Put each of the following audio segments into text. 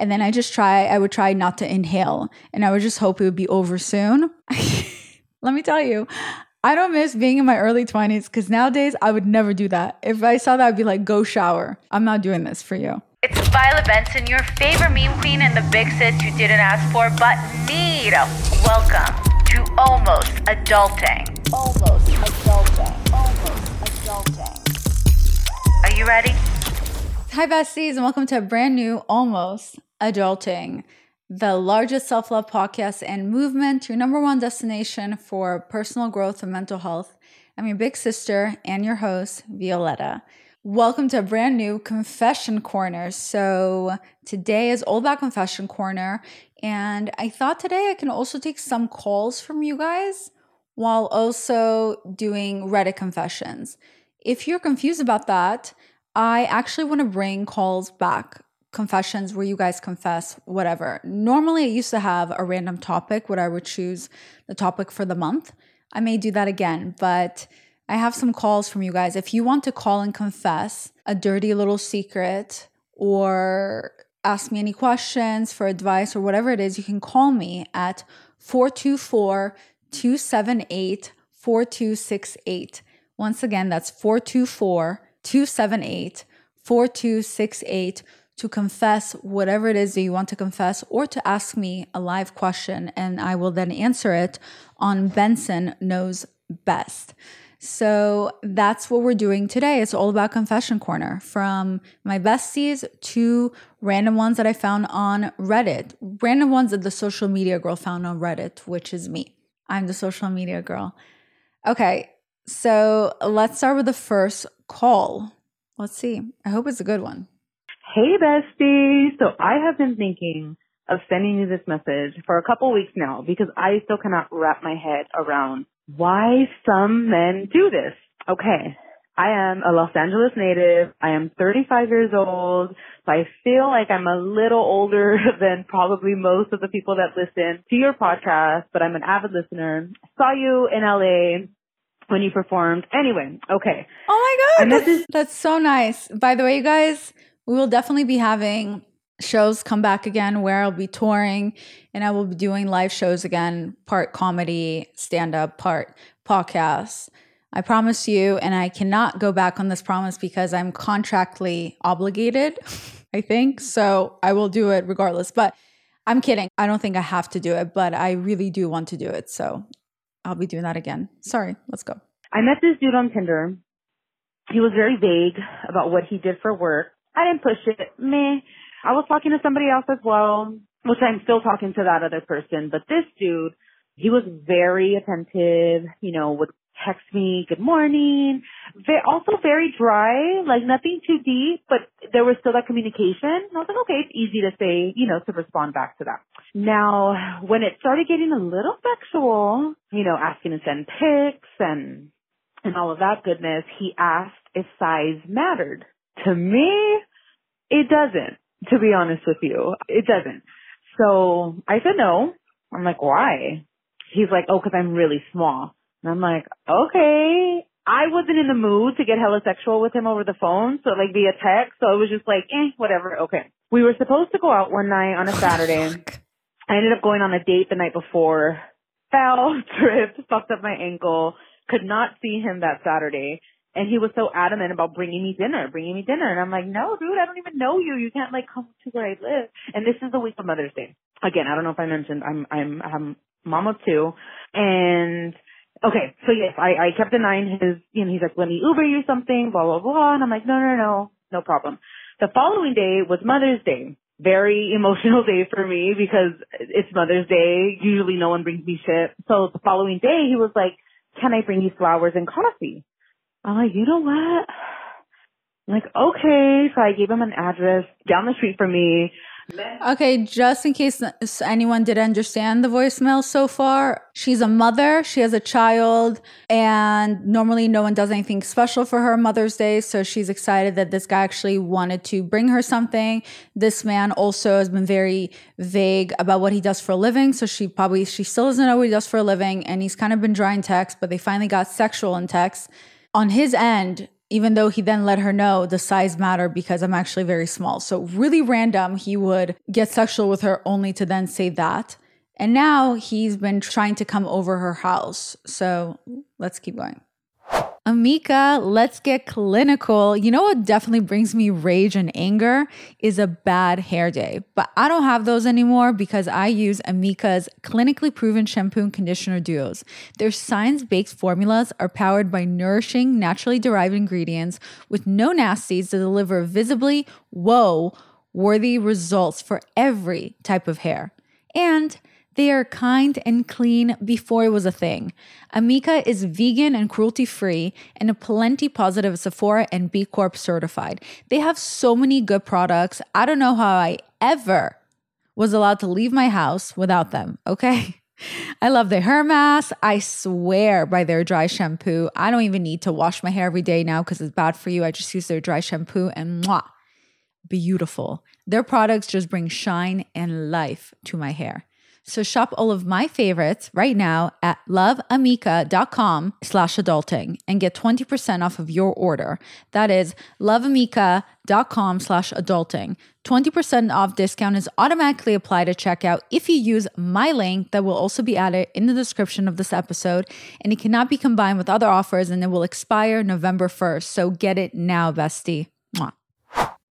And then I just try, I would try not to inhale and I would just hope it would be over soon. Let me tell you, I don't miss being in my early 20s because nowadays I would never do that. If I saw that, I'd be like, go shower. I'm not doing this for you. It's Violet Benson, your favorite meme queen and the big sis you didn't ask for but need. Welcome to Almost Adulting. Almost Adulting. Almost Adulting. Are you ready? Hi, besties, and welcome to a brand new Almost Adulting, the largest self love podcast and movement, your number one destination for personal growth and mental health. I'm your big sister and your host, Violetta. Welcome to a brand new confession corner. So, today is all about confession corner. And I thought today I can also take some calls from you guys while also doing Reddit confessions. If you're confused about that, I actually want to bring calls back, confessions where you guys confess whatever. Normally, I used to have a random topic where I would choose the topic for the month. I may do that again, but I have some calls from you guys. If you want to call and confess a dirty little secret or ask me any questions for advice or whatever it is, you can call me at 424 278 4268. Once again, that's 424 278 4268 to confess whatever it is that you want to confess or to ask me a live question and I will then answer it on Benson Knows Best. So that's what we're doing today. It's all about Confession Corner from my besties to random ones that I found on Reddit, random ones that the social media girl found on Reddit, which is me. I'm the social media girl. Okay, so let's start with the first call. Let's see. I hope it's a good one. Hey, bestie. So I have been thinking of sending you this message for a couple weeks now because I still cannot wrap my head around why some men do this. Okay. I am a Los Angeles native. I am 35 years old. So I feel like I'm a little older than probably most of the people that listen to your podcast, but I'm an avid listener. Saw you in LA when you performed. Anyway, okay. Oh my God. That's, that's so nice. By the way, you guys, we will definitely be having shows come back again where I'll be touring and I will be doing live shows again, part comedy, stand up, part podcast. I promise you, and I cannot go back on this promise because I'm contractually obligated, I think. So I will do it regardless. But I'm kidding. I don't think I have to do it, but I really do want to do it. So I'll be doing that again. Sorry, let's go. I met this dude on Tinder. He was very vague about what he did for work. I didn't push it. Meh. I was talking to somebody else as well, which I'm still talking to that other person. But this dude, he was very attentive, you know, would text me good morning. Very, also very dry, like nothing too deep, but there was still that communication. And I was like, okay, it's easy to say, you know, to respond back to that. Now, when it started getting a little sexual, you know, asking to send pics and, and all of that goodness, he asked if size mattered. To me, it doesn't, to be honest with you. It doesn't. So I said no. I'm like, why? He's like, oh, cause I'm really small. And I'm like, okay. I wasn't in the mood to get hella sexual with him over the phone, so like via text. So it was just like, eh, whatever. Okay. We were supposed to go out one night on a Saturday. I ended up going on a date the night before. Fell, tripped, fucked up my ankle. Could not see him that Saturday. And he was so adamant about bringing me dinner, bringing me dinner. And I'm like, no, dude, I don't even know you. You can't like come to where I live. And this is the week of Mother's Day. Again, I don't know if I mentioned I'm, I'm, I'm mom of two. And Okay, so yes, I, I kept denying his, you know, he's like, let me Uber you something, blah, blah, blah. And I'm like, no, no, no, no problem. The following day was Mother's Day. Very emotional day for me because it's Mother's Day. Usually no one brings me shit. So the following day he was like, can I bring you flowers and coffee? I'm like, you know what? I'm like, okay. So I gave him an address down the street from me Okay, just in case anyone did understand the voicemail so far, she's a mother, she has a child, and normally no one does anything special for her Mother's Day. So she's excited that this guy actually wanted to bring her something. This man also has been very vague about what he does for a living. So she probably, she still doesn't know what he does for a living. And he's kind of been dry in text, but they finally got sexual in text. On his end, even though he then let her know the size matter because I'm actually very small. So, really random, he would get sexual with her only to then say that. And now he's been trying to come over her house. So, let's keep going. Amika, let's get clinical. You know what definitely brings me rage and anger is a bad hair day. But I don't have those anymore because I use Amika's clinically proven shampoo and conditioner duos. Their science based formulas are powered by nourishing, naturally derived ingredients with no nasties to deliver visibly, whoa, worthy results for every type of hair. And they are kind and clean before it was a thing. Amika is vegan and cruelty free and a plenty positive Sephora and B Corp certified. They have so many good products. I don't know how I ever was allowed to leave my house without them, okay? I love their hair mask. I swear by their dry shampoo. I don't even need to wash my hair every day now because it's bad for you. I just use their dry shampoo and mwah, beautiful. Their products just bring shine and life to my hair. So shop all of my favorites right now at loveamika.com slash adulting and get 20% off of your order. That is loveamika.com slash adulting. 20% off discount is automatically applied at checkout if you use my link that will also be added in the description of this episode. And it cannot be combined with other offers and it will expire November 1st. So get it now, bestie. Mwah.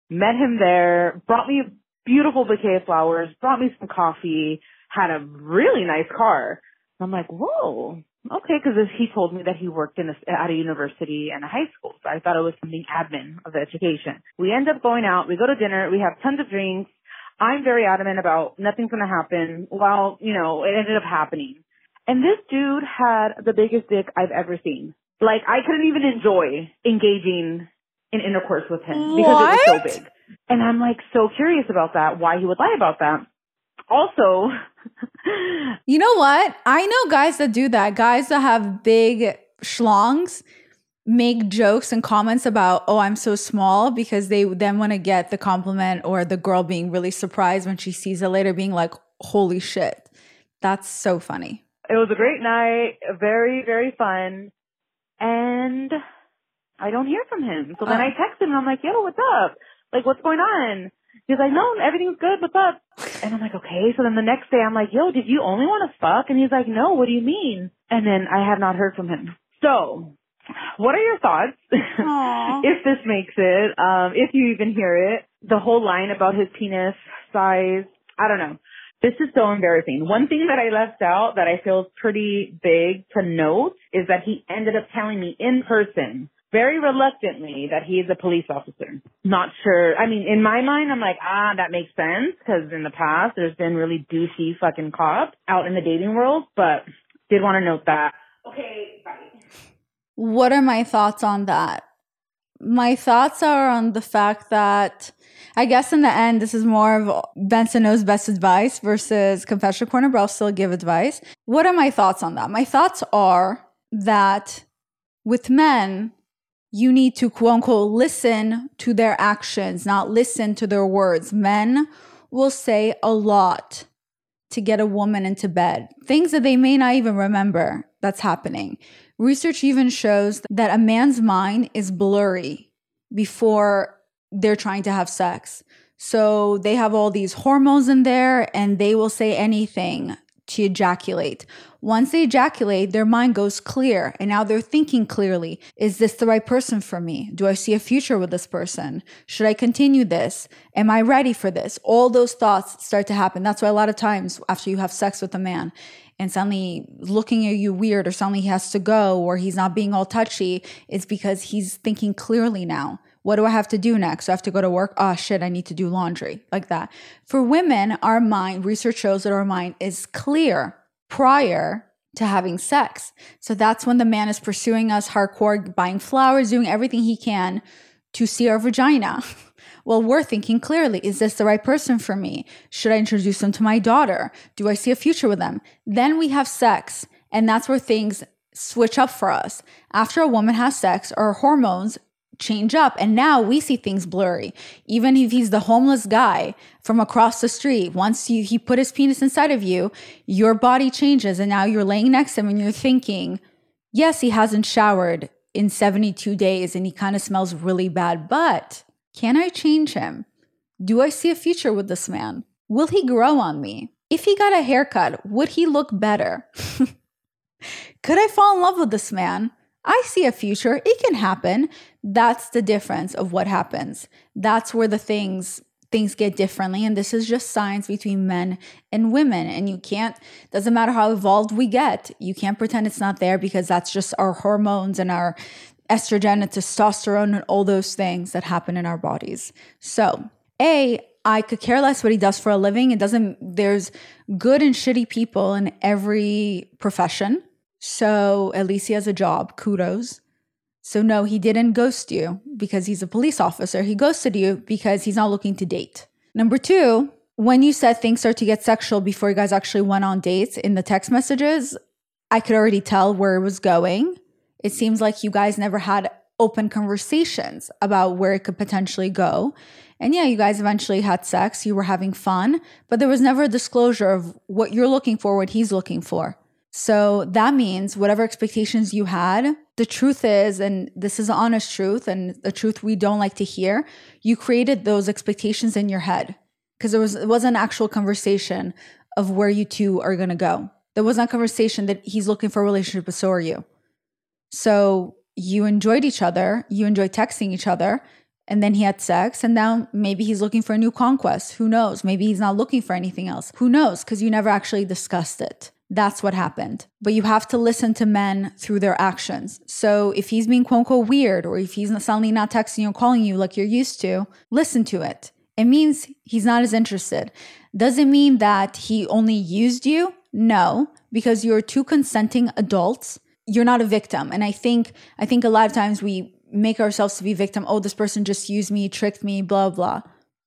Met him there, brought me a beautiful bouquet of flowers, brought me some coffee had a really nice car. I'm like, whoa, okay, because he told me that he worked in a, at a university and a high school, so I thought it was something admin of education. We end up going out, we go to dinner, we have tons of drinks. I'm very adamant about nothing's going to happen. Well, you know, it ended up happening. And this dude had the biggest dick I've ever seen. Like, I couldn't even enjoy engaging in intercourse with him because what? it was so big. And I'm like so curious about that, why he would lie about that also, you know what? I know guys that do that. Guys that have big schlongs make jokes and comments about, oh, I'm so small because they then want to get the compliment or the girl being really surprised when she sees it later, being like, holy shit. That's so funny. It was a great night, very, very fun. And I don't hear from him. So then uh, I text him and I'm like, yo, what's up? Like, what's going on? He's like, no, everything's good. What's up? And I'm like, okay. So then the next day I'm like, yo, did you only want to fuck? And he's like, no, what do you mean? And then I have not heard from him. So what are your thoughts? if this makes it, um, if you even hear it, the whole line about his penis size, I don't know. This is so embarrassing. One thing that I left out that I feel is pretty big to note is that he ended up telling me in person very reluctantly that he is a police officer. Not sure. I mean, in my mind, I'm like, ah, that makes sense because in the past there's been really douchey fucking cops out in the dating world, but did want to note that. Okay, bye. What are my thoughts on that? My thoughts are on the fact that I guess in the end, this is more of Benson knows best advice versus confession corner, but I'll still give advice. What are my thoughts on that? My thoughts are that with men, you need to quote unquote listen to their actions, not listen to their words. Men will say a lot to get a woman into bed, things that they may not even remember that's happening. Research even shows that a man's mind is blurry before they're trying to have sex. So they have all these hormones in there and they will say anything to ejaculate. Once they ejaculate, their mind goes clear and now they're thinking clearly. Is this the right person for me? Do I see a future with this person? Should I continue this? Am I ready for this? All those thoughts start to happen. That's why a lot of times after you have sex with a man and suddenly looking at you weird or suddenly he has to go or he's not being all touchy, it's because he's thinking clearly now. What do I have to do next? I have to go to work. Oh shit, I need to do laundry. Like that. For women, our mind, research shows that our mind is clear prior to having sex. So that's when the man is pursuing us hardcore, buying flowers, doing everything he can to see our vagina. Well, we're thinking clearly is this the right person for me? Should I introduce them to my daughter? Do I see a future with them? Then we have sex, and that's where things switch up for us. After a woman has sex, our hormones change up. And now we see things blurry. Even if he's the homeless guy from across the street once you he put his penis inside of you your body changes and now you're laying next to him and you're thinking yes he hasn't showered in 72 days and he kind of smells really bad but can i change him? Do i see a future with this man? Will he grow on me? If he got a haircut would he look better? Could i fall in love with this man? I see a future. It can happen. That's the difference of what happens. That's where the things things get differently and this is just science between men and women and you can't doesn't matter how evolved we get you can't pretend it's not there because that's just our hormones and our estrogen and testosterone and all those things that happen in our bodies so a I could care less what he does for a living. It doesn't, there's good and shitty people in every profession. So at least he has a job. Kudos. So no, he didn't ghost you because he's a police officer. He ghosted you because he's not looking to date. Number two, when you said things start to get sexual before you guys actually went on dates in the text messages, I could already tell where it was going. It seems like you guys never had open conversations about where it could potentially go. And yeah, you guys eventually had sex, you were having fun, but there was never a disclosure of what you're looking for, what he's looking for. So that means whatever expectations you had, the truth is, and this is the honest truth and the truth we don't like to hear, you created those expectations in your head because there was it wasn't an actual conversation of where you two are gonna go. There wasn't a conversation that he's looking for a relationship, but so are you. So you enjoyed each other, you enjoyed texting each other, and then he had sex, and now maybe he's looking for a new conquest. Who knows? Maybe he's not looking for anything else. Who knows? Because you never actually discussed it. That's what happened. But you have to listen to men through their actions. So if he's being quote unquote weird, or if he's suddenly not texting you or calling you like you're used to, listen to it. It means he's not as interested. Does it mean that he only used you? No, because you're two consenting adults. You're not a victim. And I think I think a lot of times we make ourselves to be victim. Oh, this person just used me, tricked me, blah blah.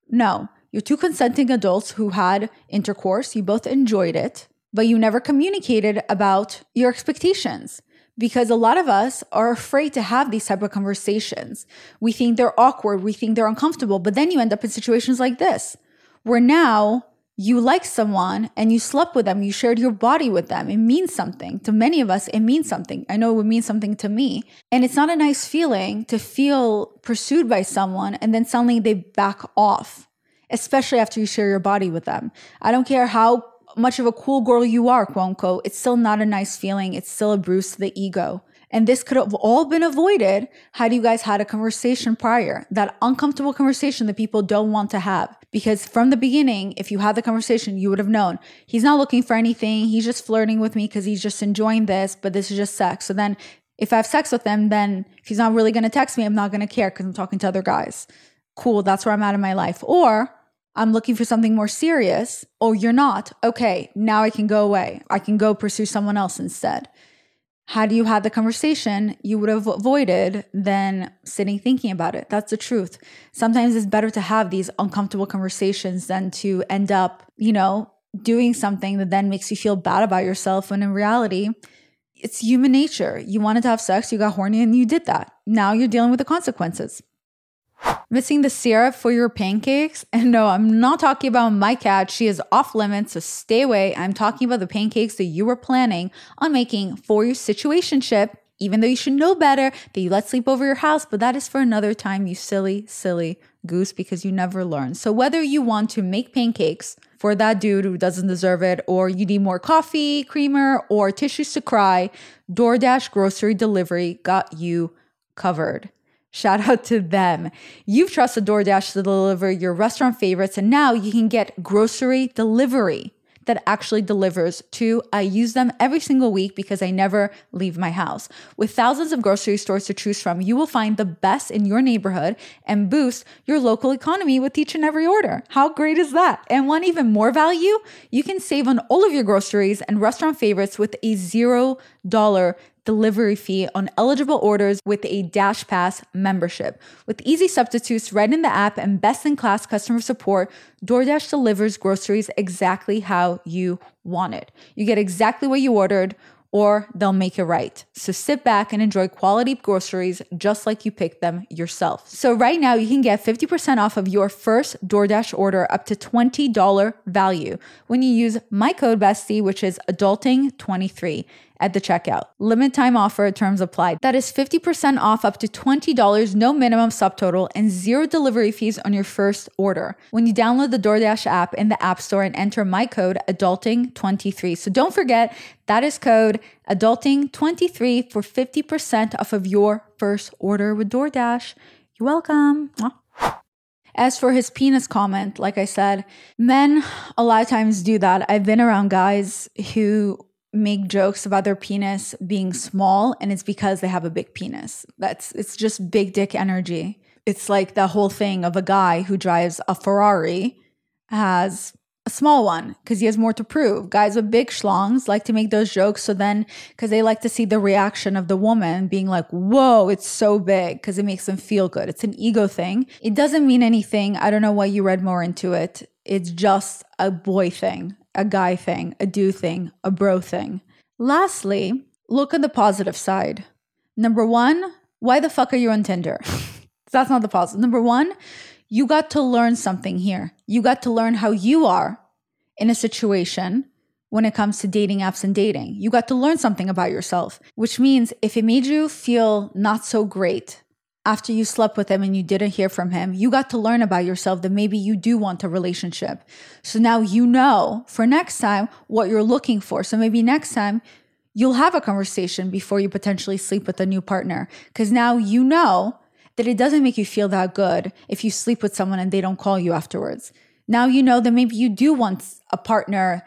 No, you're two consenting adults who had intercourse. You both enjoyed it but you never communicated about your expectations because a lot of us are afraid to have these type of conversations. We think they're awkward, we think they're uncomfortable, but then you end up in situations like this where now you like someone and you slept with them, you shared your body with them. It means something. To many of us, it means something. I know it would mean something to me. And it's not a nice feeling to feel pursued by someone and then suddenly they back off, especially after you share your body with them. I don't care how much of a cool girl you are, unquote, it's still not a nice feeling. It's still a bruise to the ego. And this could have all been avoided had you guys had a conversation prior, that uncomfortable conversation that people don't want to have. Because from the beginning, if you had the conversation, you would have known he's not looking for anything. He's just flirting with me because he's just enjoying this, but this is just sex. So then if I have sex with him, then if he's not really going to text me, I'm not going to care because I'm talking to other guys. Cool. That's where I'm at in my life. Or I'm looking for something more serious. Oh, you're not. Okay, now I can go away. I can go pursue someone else instead. Had you had the conversation, you would have avoided than sitting thinking about it. That's the truth. Sometimes it's better to have these uncomfortable conversations than to end up, you know, doing something that then makes you feel bad about yourself when in reality, it's human nature. You wanted to have sex, you got horny, and you did that. Now you're dealing with the consequences. Missing the syrup for your pancakes? And no, I'm not talking about my cat. She is off limits, so stay away. I'm talking about the pancakes that you were planning on making for your situationship, even though you should know better that you let sleep over your house, but that is for another time, you silly, silly goose, because you never learn. So whether you want to make pancakes for that dude who doesn't deserve it, or you need more coffee, creamer, or tissues to cry, DoorDash grocery delivery got you covered. Shout out to them. You've trusted DoorDash to deliver your restaurant favorites, and now you can get grocery delivery that actually delivers to. I use them every single week because I never leave my house. With thousands of grocery stores to choose from, you will find the best in your neighborhood and boost your local economy with each and every order. How great is that? And want even more value? You can save on all of your groceries and restaurant favorites with a $0 delivery fee on eligible orders with a Dash Pass membership. With easy substitutes right in the app and best in class customer support, DoorDash delivers groceries exactly how you want it. You get exactly what you ordered or they'll make it right. So sit back and enjoy quality groceries just like you picked them yourself. So right now you can get 50% off of your first DoorDash order up to $20 value when you use my code BESTIE, which is adulting23 at the checkout. Limit time offer terms apply. That is 50% off up to $20, no minimum subtotal, and zero delivery fees on your first order when you download the DoorDash app in the App Store and enter my code adulting23. So don't forget that is code adulting23 for 50% off of your first order with DoorDash. You're welcome. As for his penis comment, like I said, men a lot of times do that. I've been around guys who make jokes about their penis being small and it's because they have a big penis. That's it's just big dick energy. It's like the whole thing of a guy who drives a Ferrari has a small one because he has more to prove. Guys with big schlongs like to make those jokes. So then, because they like to see the reaction of the woman being like, whoa, it's so big because it makes them feel good. It's an ego thing. It doesn't mean anything. I don't know why you read more into it. It's just a boy thing a guy thing, a do thing, a bro thing. Lastly, look at the positive side. Number one, why the fuck are you on Tinder? That's not the positive. Number one, you got to learn something here. You got to learn how you are in a situation when it comes to dating apps and dating. You got to learn something about yourself, which means if it made you feel not so great after you slept with him and you didn't hear from him, you got to learn about yourself that maybe you do want a relationship. So now you know for next time what you're looking for. So maybe next time you'll have a conversation before you potentially sleep with a new partner because now you know that it doesn't make you feel that good if you sleep with someone and they don't call you afterwards. Now you know that maybe you do want a partner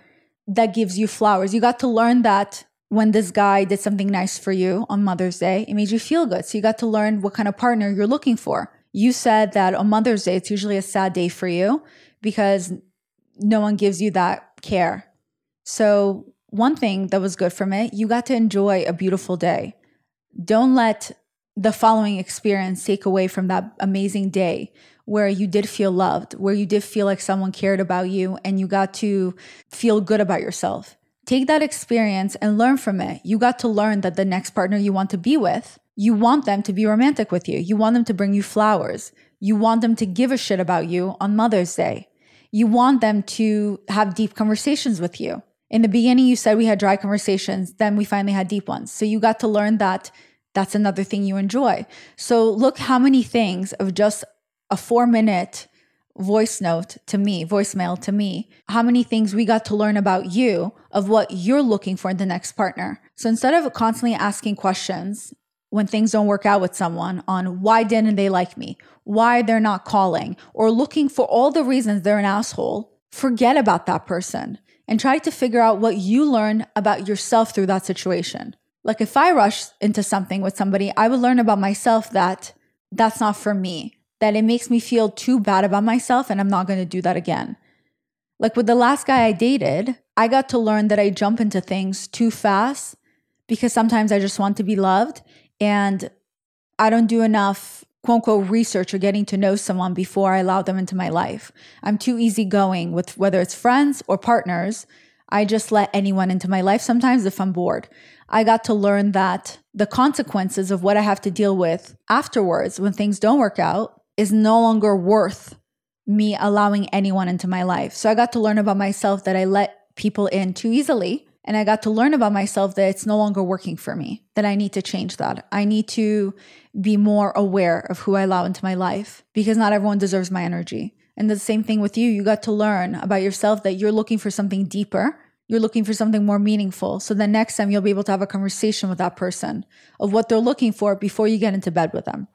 that gives you flowers. You got to learn that when this guy did something nice for you on Mother's Day, it made you feel good. So you got to learn what kind of partner you're looking for. You said that on Mother's Day, it's usually a sad day for you because no one gives you that care. So, one thing that was good from it, you got to enjoy a beautiful day. Don't let the following experience take away from that amazing day where you did feel loved, where you did feel like someone cared about you and you got to feel good about yourself. Take that experience and learn from it. You got to learn that the next partner you want to be with, you want them to be romantic with you. You want them to bring you flowers. You want them to give a shit about you on Mother's Day. You want them to have deep conversations with you. In the beginning, you said we had dry conversations, then we finally had deep ones. So you got to learn that that's another thing you enjoy. So look how many things of just a four minute voice note to me, voicemail to me, how many things we got to learn about you of what you're looking for in the next partner. So instead of constantly asking questions when things don't work out with someone on why didn't they like me, why they're not calling, or looking for all the reasons they're an asshole, forget about that person and try to figure out what you learn about yourself through that situation. Like if I rush into something with somebody, I would learn about myself that that's not for me that it makes me feel too bad about myself and I'm not going to do that again. Like with the last guy I dated, I got to learn that I jump into things too fast because sometimes I just want to be loved and I don't do enough quote unquote research or getting to know someone before I allow them into my life. I'm too easygoing with whether it's friends or partners. I just let anyone into my life sometimes if I'm bored. I got to learn that the consequences of what I have to deal with afterwards when things don't work out is no longer worth me allowing anyone into my life. So I got to learn about myself that I let people in too easily. And I got to learn about myself that it's no longer working for me, that I need to change that. I need to be more aware of who I allow into my life because not everyone deserves my energy. And the same thing with you. You got to learn about yourself that you're looking for something deeper. You're looking for something more meaningful. So the next time you'll be able to have a conversation with that person of what they're looking for before you get into bed with them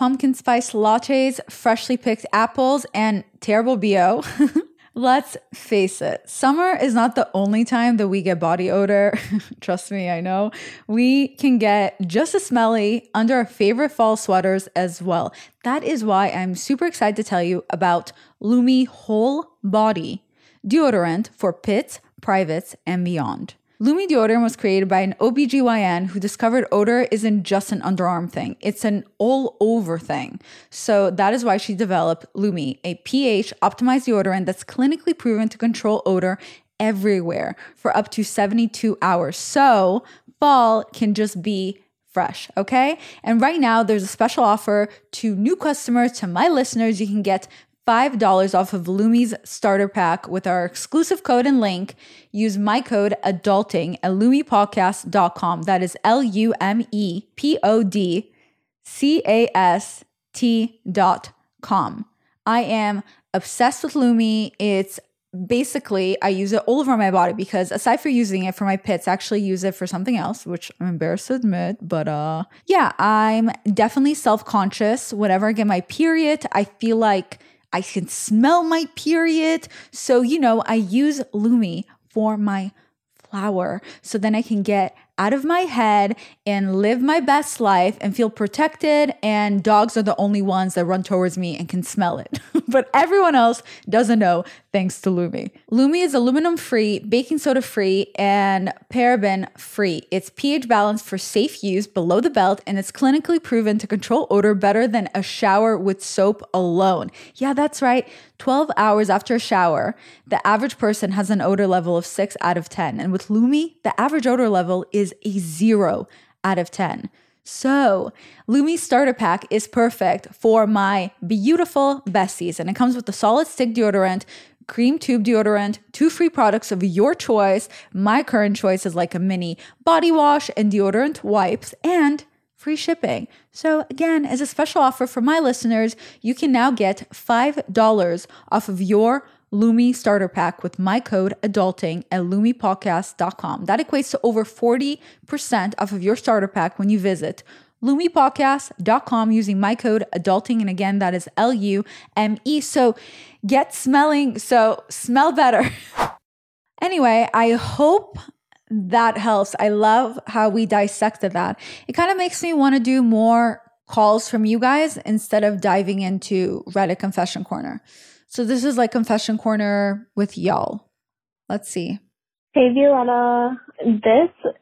pumpkin spice lattes, freshly picked apples, and terrible BO. Let's face it, summer is not the only time that we get body odor. Trust me, I know. We can get just as smelly under our favorite fall sweaters as well. That is why I'm super excited to tell you about Lume Whole Body deodorant for pits, privates, and beyond. Lume deodorant was created by an OBGYN who discovered odor isn't just an underarm thing, it's an all over thing. So that is why she developed Lume, a pH optimized deodorant that's clinically proven to control odor everywhere for up to 72 hours. So fall can just be fresh, okay? And right now, there's a special offer to new customers, to my listeners. You can get $5 off of Lume's starter pack with our exclusive code and link. Use my code adulting at lumepodcast.com. That is L U M E P O D C A S T dot com. I am obsessed with Lume. It's basically I use it all over my body because aside for using it for my pits, I actually use it for something else, which I'm embarrassed to admit. But uh yeah, I'm definitely self-conscious. Whenever I get my period, I feel like I can smell my period. So, you know, I use Lume for my flower so then I can get out of my head and live my best life and feel protected. And dogs are the only ones that run towards me and can smell it. but everyone else doesn't know thanks to Lume. Lume is aluminum free, baking soda free, and paraben free. It's pH balanced for safe use below the belt, and it's clinically proven to control odor better than a shower with soap alone. Yeah, that's right. 12 hours after a shower, the average person has an odor level of 6 out of 10. And with Lume, the average odor level is a 0 out of 10. So, Lume Starter Pack is perfect for my beautiful besties, and it comes with a solid stick deodorant, cream tube deodorant, two free products of your choice. My current choice is like a mini body wash and deodorant wipes, and free shipping. So, again, as a special offer for my listeners, you can now get $5 off of your Lume starter pack with my code adulting at lumepodcast.com. That equates to over 40% off of your starter pack when you visit lumepodcast.com using my code adulting. And again, that is L U M E. So get smelling, so smell better. anyway, I hope that helps. I love how we dissected that. It kind of makes me want to do more calls from you guys instead of diving into Reddit Confession Corner. So this is like Confession Corner with y'all. Let's see. Hey Violetta, this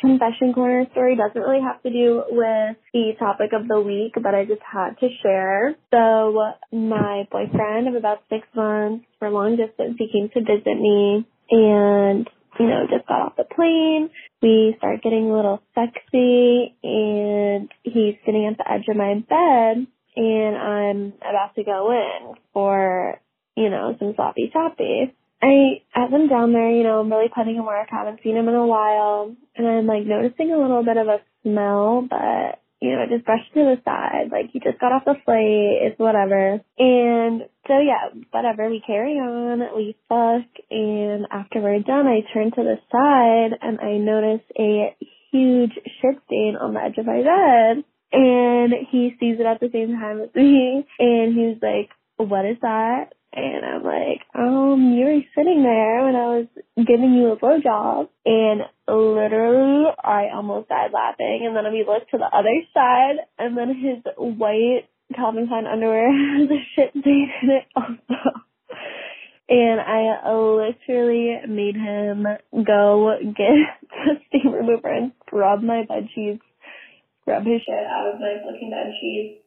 Confession Corner story doesn't really have to do with the topic of the week, but I just had to share. So my boyfriend of about six months for long distance, he came to visit me and you know, just got off the plane. We start getting a little sexy and he's sitting at the edge of my bed and I'm about to go in for, you know, some sloppy toppy. I, as I'm down there, you know, I'm really putting in work, haven't seen him in a while, and I'm like noticing a little bit of a smell, but you know, I just brush to the side. Like he just got off the flight, it's whatever. And so yeah, whatever, we carry on, we fuck, and after we're done, I turn to the side and I notice a huge shit stain on the edge of my bed. And he sees it at the same time as me, and he's like, what is that? And I'm like, um, you were sitting there when I was giving you a blowjob. And literally, I almost died laughing. And then we looked to the other side, and then his white Calvin Klein underwear has a shit stain in it also. And I literally made him go get the steam remover and scrub my bed sheets, scrub his shit out of my fucking bed sheets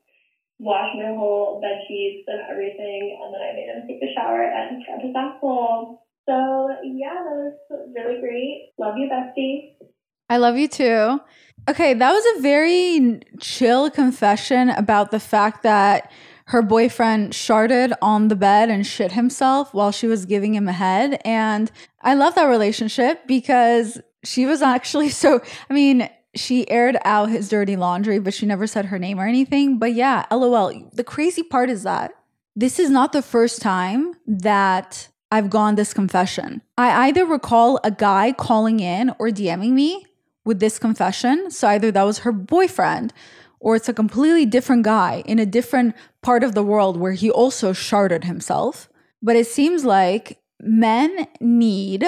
wash my whole bed sheets and everything, and then I made him take a shower and scrub his asshole. So yeah, that was really great. Love you, bestie. I love you too. Okay, that was a very chill confession about the fact that her boyfriend sharded on the bed and shit himself while she was giving him a head. And I love that relationship because she was actually so, I mean, she aired out his dirty laundry, but she never said her name or anything. But yeah, lol. The crazy part is that this is not the first time that I've gone this confession. I either recall a guy calling in or DMing me with this confession. So either that was her boyfriend or it's a completely different guy in a different part of the world where he also sharded himself. But it seems like men need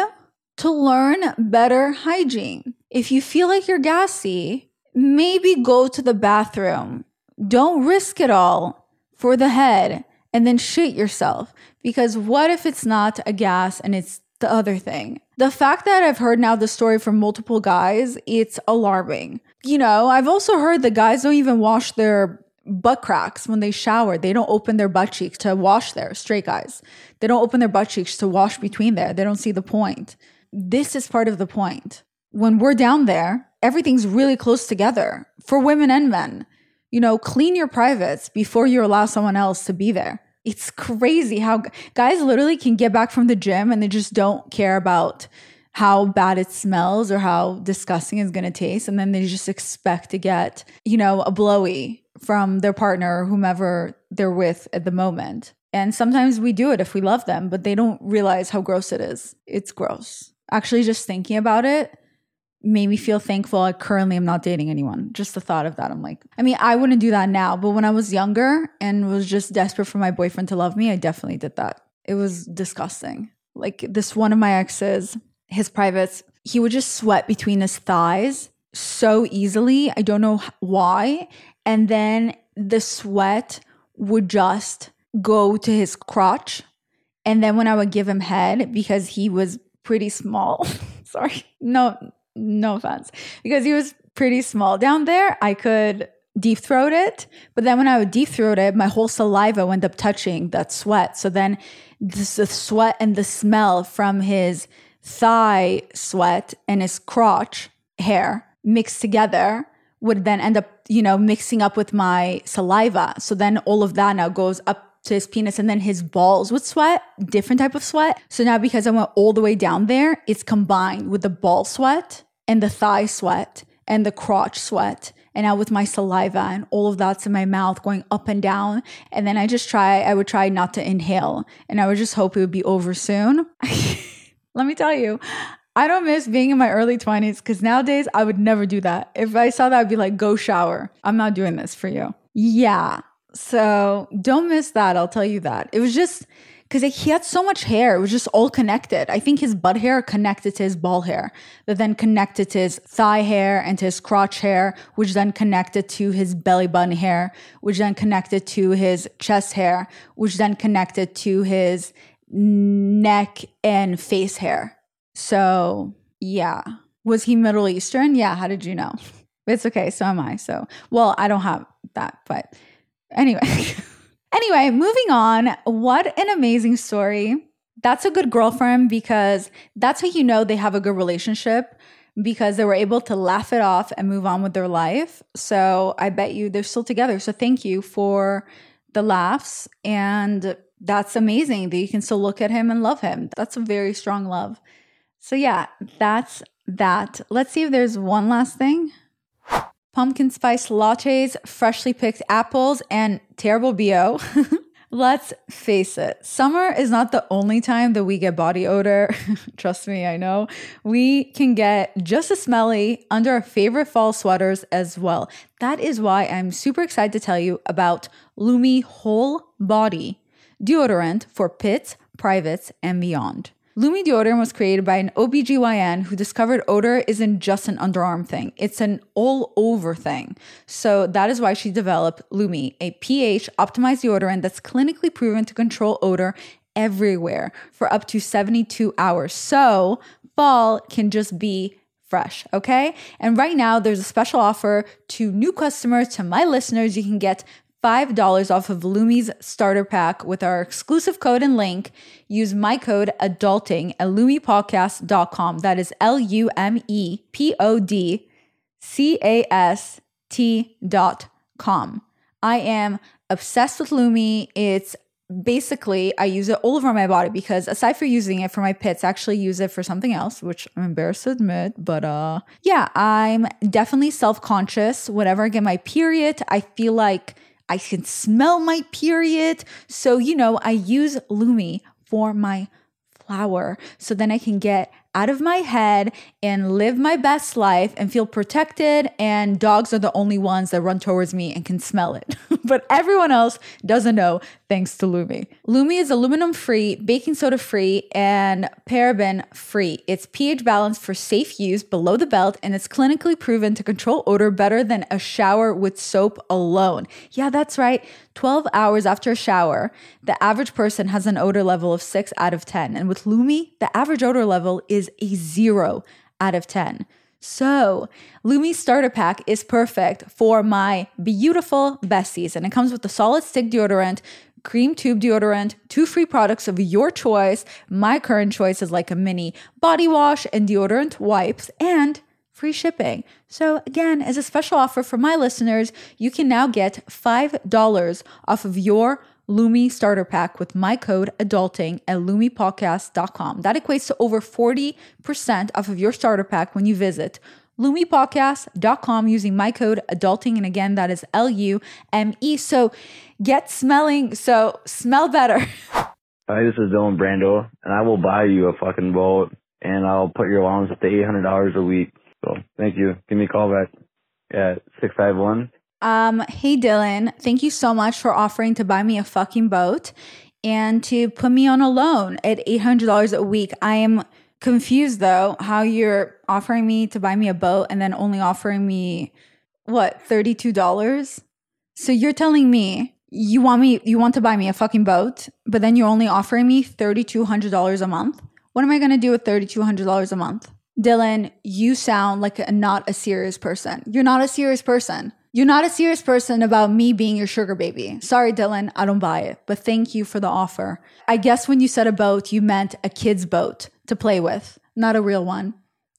to learn better hygiene. If you feel like you're gassy, maybe go to the bathroom. Don't risk it all for the head and then shit yourself. Because what if it's not a gas and it's the other thing. The fact that I've heard now the story from multiple guys, it's alarming. You know, I've also heard the guys don't even wash their butt cracks when they shower. They don't open their butt cheeks to wash there, straight guys. They don't open their butt cheeks to wash between there. They don't see the point. This is part of the point. When we're down there, everything's really close together for women and men. You know, clean your privates before you allow someone else to be there. It's crazy how guys literally can get back from the gym and they just don't care about how bad it smells or how disgusting it's going to taste. And then they just expect to get, you know, a blowy from their partner or whomever they're with at the moment. And sometimes we do it if we love them, but they don't realize how gross it is. It's gross. Actually, just thinking about it made me feel thankful I currently am not dating anyone. Just the thought of that. I'm like, I mean, I wouldn't do that now, but when I was younger and was just desperate for my boyfriend to love me, I definitely did that. It was disgusting. Like this one of my exes, his privates, he would just sweat between his thighs so easily. I don't know why. And then the sweat would just go to his crotch. And then when I would give him head, because he was pretty small, sorry, no, no offense, because he was pretty small down there, I could deep throat it. But then when I would deep throat it, my whole saliva end up touching that sweat. So then the sweat and the smell from his thigh sweat and his crotch hair mixed together would then end up, you know, mixing up with my saliva. So then all of that now goes up to his penis and then his balls would sweat, different type of sweat. So now because I went all the way down there, it's combined with the ball sweat and the thigh sweat and the crotch sweat. And now with my saliva and all of that's in my mouth going up and down. And then I just try, I would try not to inhale and I would just hope it would be over soon. Let me tell you, I don't miss being in my early 20s because nowadays I would never do that. If I saw that, I'd be like, go shower. I'm not doing this for you. Yeah. So don't miss that. I'll tell you that. It was just because he had so much hair. It was just all connected. I think his butt hair connected to his ball hair, that then connected to his thigh hair and to his crotch hair, which then connected to his belly button hair, which then connected to his chest hair, which then connected to his neck and face hair. So, yeah. Was he Middle Eastern? Yeah. How did you know? It's okay. So am I. So, well, I don't have that, but Anyway, anyway, moving on. What an amazing story. That's a good girlfriend because that's how you know they have a good relationship because they were able to laugh it off and move on with their life. So I bet you they're still together. So thank you for the laughs. And that's amazing that you can still look at him and love him. That's a very strong love. So yeah, that's that. Let's see if there's one last thing pumpkin spice lattes, freshly picked apples, and terrible BO. Let's face it, summer is not the only time that we get body odor. Trust me, I know. We can get just as smelly under our favorite fall sweaters as well. That is why I'm super excited to tell you about Lume Whole Body deodorant for pits, privates, and beyond. Lume deodorant was created by an OBGYN who discovered odor isn't just an underarm thing, it's an all over thing. So that is why she developed Lume, a pH optimized deodorant that's clinically proven to control odor everywhere for up to 72 hours. So fall can just be fresh, okay? And right now, there's a special offer to new customers, to my listeners. You can get $5 off of Lume's starter pack with our exclusive code and link. Use my code adulting at lumepodcast.com. That is L U M E P O D C A S T dot com. I am obsessed with Lume. It's basically I use it all over my body because aside from using it for my pits, I actually use it for something else, which I'm embarrassed to admit. But uh yeah, I'm definitely self-conscious. Whenever I get my period, I feel like I can smell my period. So, you know, I use Lume for my flower so then I can get out of my head and live my best life and feel protected. And dogs are the only ones that run towards me and can smell it. but everyone else doesn't know thanks to Lume. Lume is aluminum free, baking soda free, and paraben free. It's pH balanced for safe use below the belt, and it's clinically proven to control odor better than a shower with soap alone. Yeah, that's right. 12 hours after a shower, the average person has an odor level of 6 out of 10. And with Lume, the average odor level is a 0 out of 10. So, Lume Starter Pack is perfect for my beautiful besties. And it comes with the solid stick deodorant, cream tube deodorant, two free products of your choice. My current choice is like a mini body wash and deodorant wipes, and free shipping. So, again, as a special offer for my listeners, you can now get $5 off of your Lume starter pack with my code adulting at lumepodcast.com. That equates to over 40% off of your starter pack when you visit lumepodcast.com using my code adulting. And again, that is L U M E. So get smelling, so smell better. Hi, this is Dylan Brando, and I will buy you a fucking boat, and I'll put your allowance up to $800 a week. So thank you. Give me a call back at 651 Um, hey Dylan, thank you so much for offering to buy me a fucking boat and to put me on a loan at $800 a week. I am confused though how you're offering me to buy me a boat and then only offering me what, $32? So you're telling me you want me you want to buy me a fucking boat, but then you're only offering me $3200 a month? What am I going to do with $3200 a month? Dylan, you sound like a, not a serious person. You're not a serious person. You're not a serious person about me being your sugar baby. Sorry, Dylan, I don't buy it, but thank you for the offer. I guess when you said a boat, you meant a kid's boat to play with, not a real one.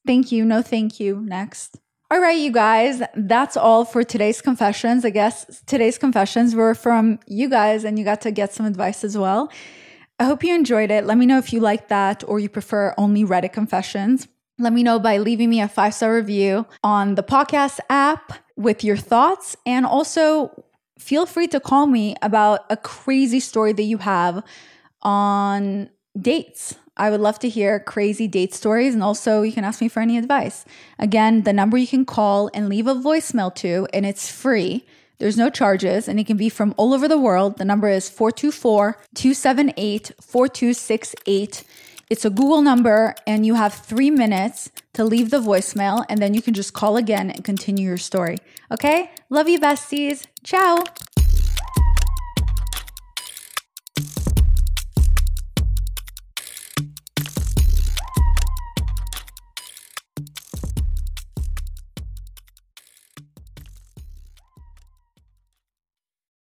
Thank you. No, thank you. Next. All right, you guys, that's all for today's confessions. I guess today's confessions were from you guys and you got to get some advice as well. I hope you enjoyed it. Let me know if you like that or you prefer only Reddit confessions. Let me know by leaving me a five star review on the podcast app with your thoughts. And also feel free to call me about a crazy story that you have on dates. I would love to hear crazy date stories. And also, you can ask me for any advice. Again, the number you can call and leave a voicemail to, and it's free. There's no charges, and it can be from all over the world. The number is 424 278 4268. It's a Google number, and you have three minutes to leave the voicemail, and then you can just call again and continue your story. Okay? Love you, besties. Ciao.